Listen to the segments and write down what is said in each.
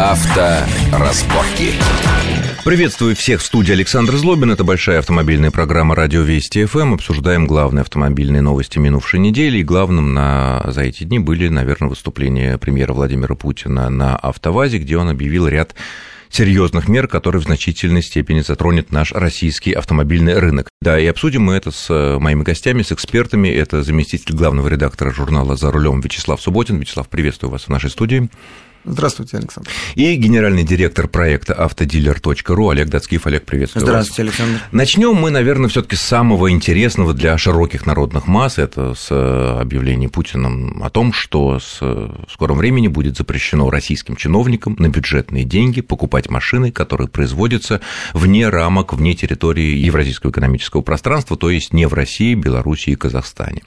Авторазборки. Приветствую всех в студии Александр Злобин. Это большая автомобильная программа «Радио Вести ФМ». Обсуждаем главные автомобильные новости минувшей недели. И главным на, за эти дни были, наверное, выступления премьера Владимира Путина на «АвтоВАЗе», где он объявил ряд серьезных мер, которые в значительной степени затронет наш российский автомобильный рынок. Да, и обсудим мы это с э, моими гостями, с экспертами. Это заместитель главного редактора журнала «За рулем» Вячеслав Субботин. Вячеслав, приветствую вас в нашей студии. Здравствуйте, Александр. И генеральный директор проекта автодилер.ру Олег Дацкиев. Олег, приветствую Здравствуйте, вас. Александр. Начнем мы, наверное, все таки с самого интересного для широких народных масс. Это с э, объявления Путиным о том, что с э, скором времени будет запрещено российским чиновникам на бюджетные деньги покупать машины, которые производятся вне рамок, вне территории Евразийского экономического пространства, то есть не в России, Беларуси и Казахстане.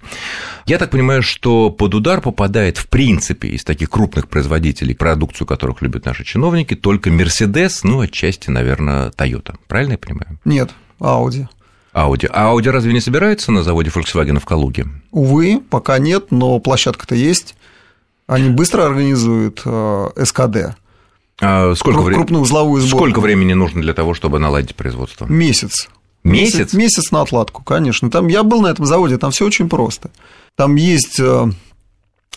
Я так понимаю, что под удар попадает в принципе из таких крупных производителей продукцию которых любят наши чиновники, только Mercedes, ну, отчасти, наверное, Toyota. Правильно я понимаю? Нет, Audi. Audi. А Audi разве не собирается на заводе Volkswagen в Калуге? Увы, пока нет, но площадка-то есть. Они быстро организуют э, СКД. А сколько Круп, узловую сборку. Сколько времени нужно для того, чтобы наладить производство? Месяц. Месяц? Месяц, месяц на отладку, конечно. Там, я был на этом заводе, там все очень просто. Там есть э,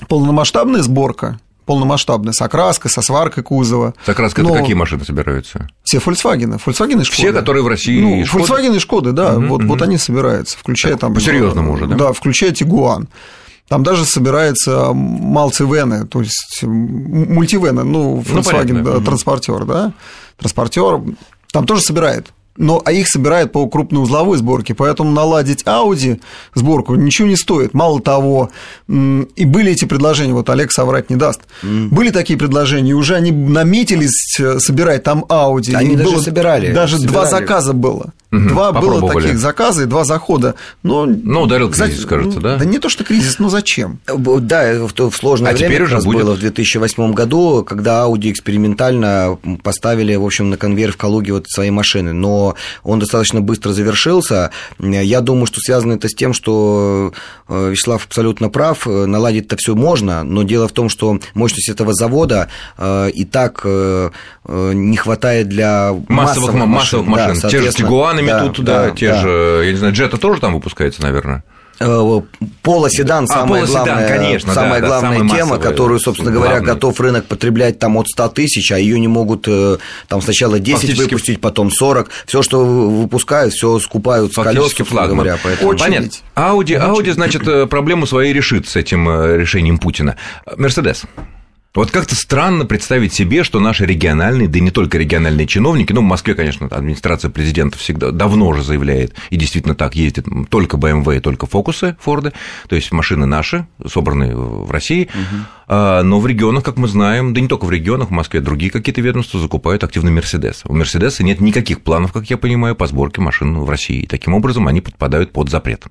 полномасштабная сборка, полномасштабная, с окраской, со сваркой кузова. С окраской Но... это какие машины собираются? Все Volkswagen, Volkswagen и Шкода. Все, которые в России Ну, Volkswagen и Шкода, да, угу, вот, угу. вот они собираются, включая так, там... По-серьезному уже, да? Да, включая Тигуан. Там даже собирается малцивены, то есть мультивены, ну, Volkswagen ну, да, транспортер, да, транспортер, там тоже собирает но а их собирают по крупноузловой сборке, поэтому наладить Audi сборку ничего не стоит. Мало того, и были эти предложения, вот Олег соврать не даст, mm. были такие предложения, уже они наметились э, собирать там Audi. Они даже было, собирали. Даже собирали. два заказа было. Угу, два было таких заказа и два захода. Но, ну, ударил кризис, за... кажется, да? Да не то, что кризис, но зачем? Да, в, в сложное а время теперь уже будет... было в 2008 году, когда Audi экспериментально поставили, в общем, на конвейер в Калуге вот свои машины, но он достаточно быстро завершился. Я думаю, что связано это с тем, что э, Вячеслав абсолютно прав, наладить-то все можно, но дело в том, что мощность этого завода э, и так э, не хватает для массовых, массовых машин. Массовых машин. Да, Те же Тигуанами да, тут, да, да, те да. же, я не знаю, Джета тоже там выпускается, наверное? Э, полоседан а, самая полоседан, главная, конечно, самая да, главная да, тема, которую, собственно говоря, главный. готов рынок потреблять там от 100 тысяч, а ее не могут э, там сначала 10 Фактически... выпустить, потом 40. Все, что выпускают, все скупают с колес, флагман. говоря. Поэтому... Очень Понятно. Ауди, Ауди, значит, э, проблему свою решит с этим решением Путина. Мерседес. Вот как-то странно представить себе, что наши региональные, да и не только региональные чиновники, ну, в Москве, конечно, администрация президента всегда давно уже заявляет, и действительно так ездит, только BMW и только Фокусы Форды, то есть машины наши, собранные в России, угу. но в регионах, как мы знаем, да не только в регионах, в Москве другие какие-то ведомства закупают активно Мерседес. У Мерседеса нет никаких планов, как я понимаю, по сборке машин в России, и таким образом они подпадают под запрет.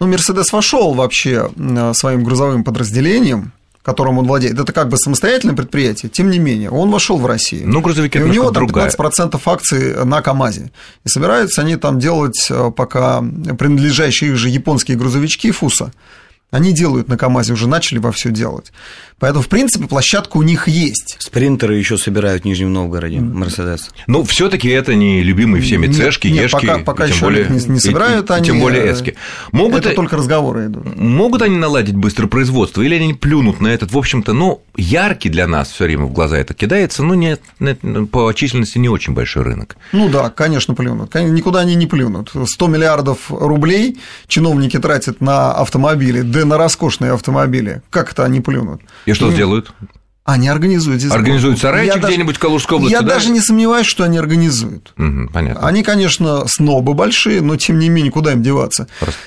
Ну, Мерседес вошел вообще своим грузовым подразделением которым он владеет, это как бы самостоятельное предприятие, тем не менее, он вошел в Россию. Ну, грузовики И у него там 15% акций на КАМАЗе. И собираются они там делать э, пока принадлежащие их же японские грузовички ФУСа. Они делают на КАМАЗе, уже начали во все делать. Поэтому, в принципе, площадка у них есть. Спринтеры еще собирают в Нижнем Новгороде, Мерседес. Ну, все-таки это не любимые всеми цешки, нет, ешки. Пока, пока еще более, не, не собирают и, они. Тем более эски. Могут, это только разговоры идут. Могут они наладить быстрое производство, или они плюнут на этот, в общем-то, ну, яркий для нас все время в глаза это кидается, но нет, по численности не очень большой рынок. Ну да, конечно, плюнут. Никуда они не плюнут. 100 миллиардов рублей чиновники тратят на автомобили, да на роскошные автомобили. Как это они плюнут? И что сделают? Они организуют здесь Организуют сарайчик где-нибудь в Калужской области, Я да? даже не сомневаюсь, что они организуют. Угу, понятно. Они, конечно, снобы большие, но тем не менее, куда им деваться? Просто.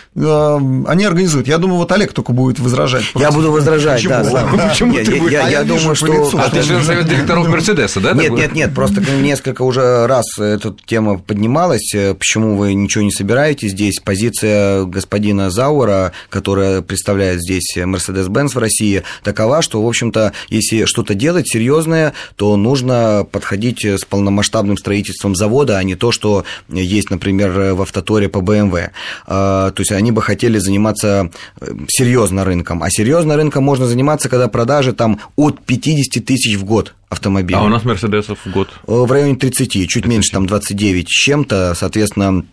Они организуют. Я думаю, вот Олег только будет возражать. Я буду возражать, Почему? да. Почему ты будешь? Я думаю, что... А ты член совета директоров Мерседеса, да? Нет, нет, нет, просто несколько уже раз эта тема поднималась. Почему вы ничего не собираете здесь? Позиция господина Заура, которая представляет здесь Mercedes-Benz в России, такова, что, в общем-то, если что-то делать серьезное, то нужно подходить с полномасштабным строительством завода, а не то, что есть, например, в автоторе по BMW. А, то есть они бы хотели заниматься э, серьезно рынком. А серьезно рынком можно заниматься, когда продажи там от 50 тысяч в год автомобилей. А у нас Мерседесов в год? В районе 30, чуть 30. меньше, там 29 с чем-то, соответственно,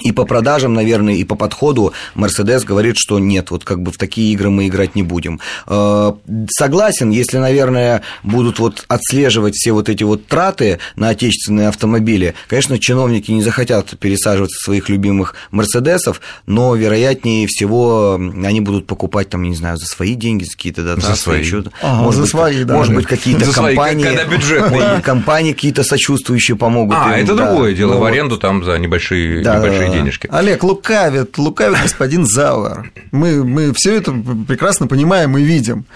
и по продажам, наверное, и по подходу Мерседес говорит, что нет, вот как бы в такие игры мы играть не будем. Э, согласен, если, наверное, будут вот отслеживать все вот эти вот траты на отечественные автомобили, конечно, чиновники не захотят пересаживаться своих любимых Мерседесов, но, вероятнее всего, они будут покупать там, не знаю, за свои деньги, за какие-то дотации. За свои. Еще, ага, может за быть, свои, да. Может быть, какие-то за компании, свои, когда бюджетные. Компании какие-то сочувствующие помогут. А, им, это да, другое дело, в аренду там за небольшие, да, небольшие денежки. Олег, лукавит, лукавит господин Зауэр. Мы, мы все это прекрасно понимаем и видим.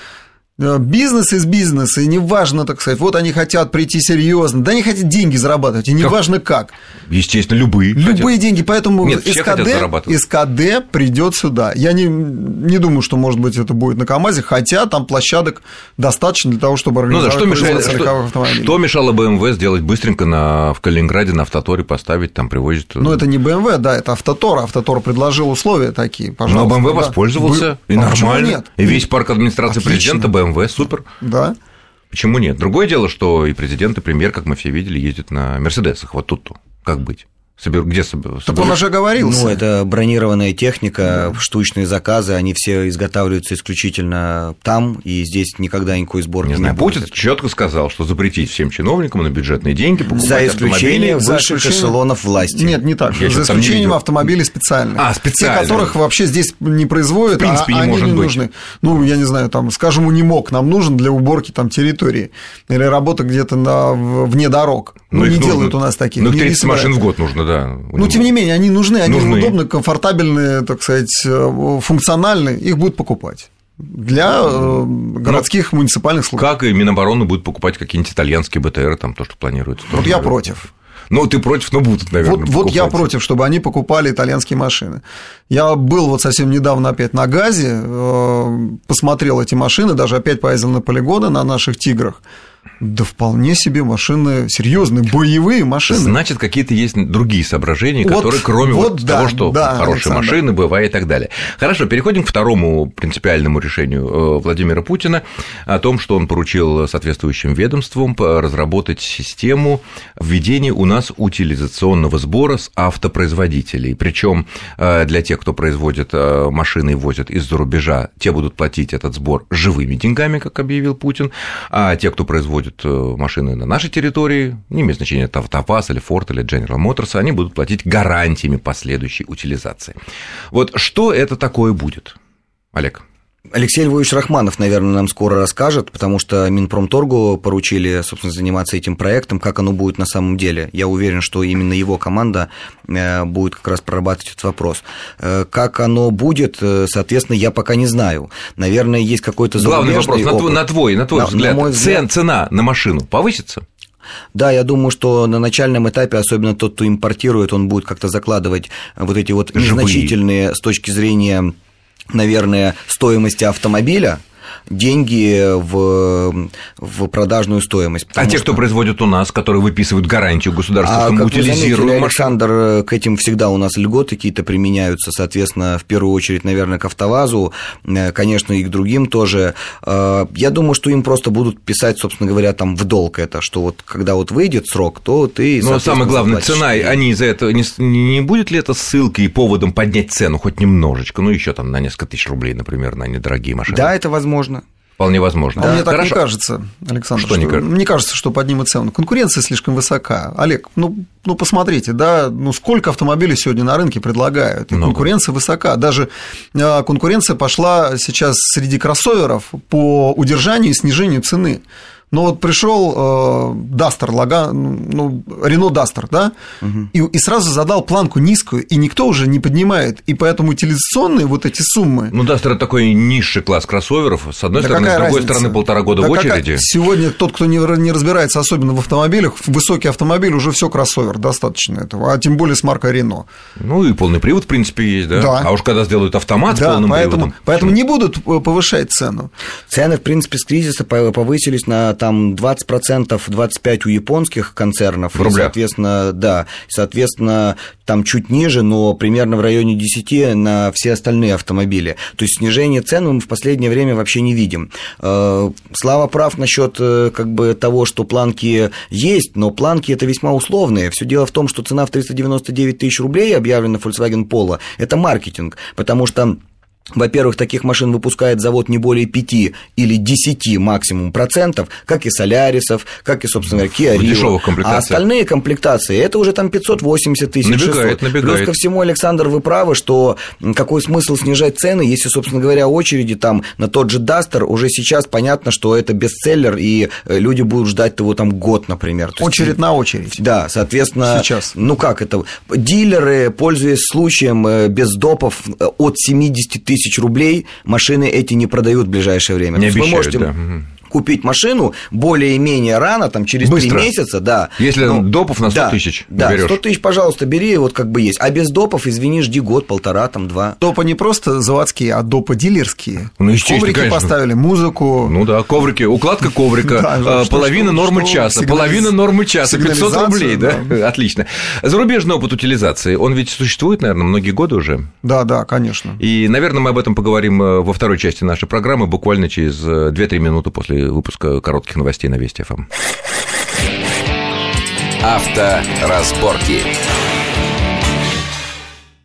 Э, бизнес из бизнеса, и неважно, так сказать, вот они хотят прийти серьезно, да они хотят деньги зарабатывать, и неважно как. как. Естественно, любые. Любые хотят. деньги, поэтому Нет, СКД, СКД придет сюда. Я не, не думаю, что, может быть, это будет на КАМАЗе, хотя там площадок достаточно для того, чтобы организовать ну, да, что, мешает, что, что мешало БМВ сделать быстренько на, в Калининграде на автоторе поставить, там привозят... Ну, это не БМВ, да, это Автотор, Автотор предложил условия такие, пожалуйста. Но БМВ да. воспользовался, Вы... и а нормально. Нет? И весь парк администрации Отлично. президента БМВ БМВ, супер. Да. Почему нет? Другое дело, что и президент, и премьер, как мы все видели, ездят на Мерседесах. Вот тут как быть? Собер... Где собер... Так он уже говорил. Ну, это бронированная техника, да. штучные заказы, они все изготавливаются исключительно там, и здесь никогда никакой сборки не, не знаю, будет. Путин четко сказал, что запретить всем чиновникам на бюджетные деньги покупать За исключением высших исключением... эшелонов власти. Нет, не так. Я За исключением автомобилей специальных. А, специальных. Те, которых вообще здесь не производят, в принципе, а не они не быть. нужны. Ну, я не знаю, там, скажем, унимок нам нужен для уборки там территории или работа где-то на... вне дорог. Ну, ну не нужно. делают у нас таких. Ну, 30 машин в год нужно, да. Ну, тем не менее, они нужны, они нужны. удобны, комфортабельные, так сказать, э, функциональные, их будут покупать для э, городских Но муниципальных служб. Как и Минобороны будет покупать какие-нибудь итальянские БТР, там то, что планируется. Вот я против. Ну, ты против, но будут, наверное. Вот, вот я против, чтобы они покупали итальянские машины. Я был вот совсем недавно опять на ГАЗе, э, посмотрел эти машины, даже опять поездил на полигоны на наших «Тиграх». Да вполне себе машины серьезные, боевые машины. Значит, какие-то есть другие соображения, вот, которые, кроме вот, вот да, того, что да, хорошие Александр. машины, бывают и так далее. Хорошо, переходим к второму принципиальному решению э, Владимира Путина о том, что он поручил соответствующим ведомствам разработать систему введения у нас утилизационного сбора с автопроизводителей. Причем э, для тех, кто производит э, машины и возит из-за рубежа, те будут платить этот сбор живыми деньгами, как объявил Путин, а те, кто производит производят э, машины на нашей территории, не имеет значения, это АвтоВАЗ или Ford или General Motors, они будут платить гарантиями последующей утилизации. Вот что это такое будет, Олег? Алексей Львович Рахманов, наверное, нам скоро расскажет, потому что Минпромторгу поручили, собственно, заниматься этим проектом, как оно будет на самом деле. Я уверен, что именно его команда э, будет как раз прорабатывать этот вопрос. Э, как оно будет, э, соответственно, я пока не знаю. Наверное, есть какой-то Главный вопрос, на твой, на твой, на твой на, взгляд, на мой взгляд, цен, цена на машину повысится? Да, я думаю, что на начальном этапе, особенно тот, кто импортирует, он будет как-то закладывать вот эти вот Живые. незначительные с точки зрения наверное, стоимости автомобиля, деньги в, в продажную стоимость. А те, что... кто производит у нас, которые выписывают гарантию государства, а, что мы утилизируем заметили, Александр, к этим всегда у нас льготы какие-то применяются, соответственно, в первую очередь, наверное, к АвтоВАЗу, э, конечно, и к другим тоже. Э, я думаю, что им просто будут писать, собственно говоря, там в долг это, что вот когда вот выйдет срок, то ты, Но самое главное, цена, они из-за этого, не, не будет ли это ссылкой и поводом поднять цену хоть немножечко, ну, еще там на несколько тысяч рублей, например, на недорогие машины? Да, это возможно. Вполне возможно. Да. мне так Хорошо. не кажется, Александр. Что, что не кажется? Мне кажется, что поднимут цену. Конкуренция слишком высока. Олег, ну, ну посмотрите, да, ну сколько автомобилей сегодня на рынке предлагают, и Много. конкуренция высока. Даже а, конкуренция пошла сейчас среди кроссоверов по удержанию и снижению цены. Но вот пришел Дастер, Лага, ну, Рено Дастер, да, угу. и, и сразу задал планку низкую, и никто уже не поднимает. И поэтому утилизационные вот эти суммы. Ну, Дастер это такой низший класс кроссоверов. С одной да стороны, с другой разница? стороны, полтора года да в очереди. Какая... Сегодня тот, кто не, не разбирается особенно в автомобилях, высокий автомобиль уже все кроссовер, достаточно этого, а тем более с маркой Рено. Ну и полный привод, в принципе, есть, да. да. А уж когда сделают автомат да, с полным поэтому, приводом. Поэтому не будут повышать цену. Цены, в принципе, с кризиса повысились на там 20%, 25% у японских концернов. В рублях. И, соответственно, да, соответственно, там чуть ниже, но примерно в районе 10 на все остальные автомобили. То есть снижение цен мы в последнее время вообще не видим. Э, Слава прав насчет э, как бы того, что планки есть, но планки это весьма условные. Все дело в том, что цена в 399 тысяч рублей объявлена Volkswagen Polo – это маркетинг, потому что во-первых, таких машин выпускает завод не более 5 или 10 максимум процентов, как и Солярисов, как и, собственно говоря, Kia Rio. А остальные комплектации, это уже там 580 тысяч, набегает, 600. Набегает. Плюс ко всему, Александр, вы правы, что какой смысл снижать цены, если, собственно говоря, очереди там на тот же Дастер уже сейчас понятно, что это бестселлер, и э, люди будут ждать его там год, например. То очередь есть, на очередь. Да, соответственно, сейчас. ну как это, дилеры, пользуясь случаем э, без допов э, от 70 тысяч тысяч рублей машины эти не продают в ближайшее время. Не обещают, вы можете да купить машину более-менее рано, там, через три месяца, да. Если ну, допов на 100 да, тысяч Да, берешь. 100 тысяч, пожалуйста, бери, вот как бы есть. А без допов, извини, жди год, полтора, там, два. Допы не просто заводские, а допы дилерские. Ну, естественно, Коврики конечно. поставили, музыку. Ну да, коврики, укладка коврика, да, половина нормы часа, половина нормы часа, 500 рублей, да? Отлично. Зарубежный опыт утилизации, он ведь существует, наверное, многие годы уже? Да, да, конечно. И, наверное, мы об этом поговорим э, во второй части нашей программы, буквально через 2-3 э, минуты после выпуска коротких новостей на Вести ФМ. Авторазборки.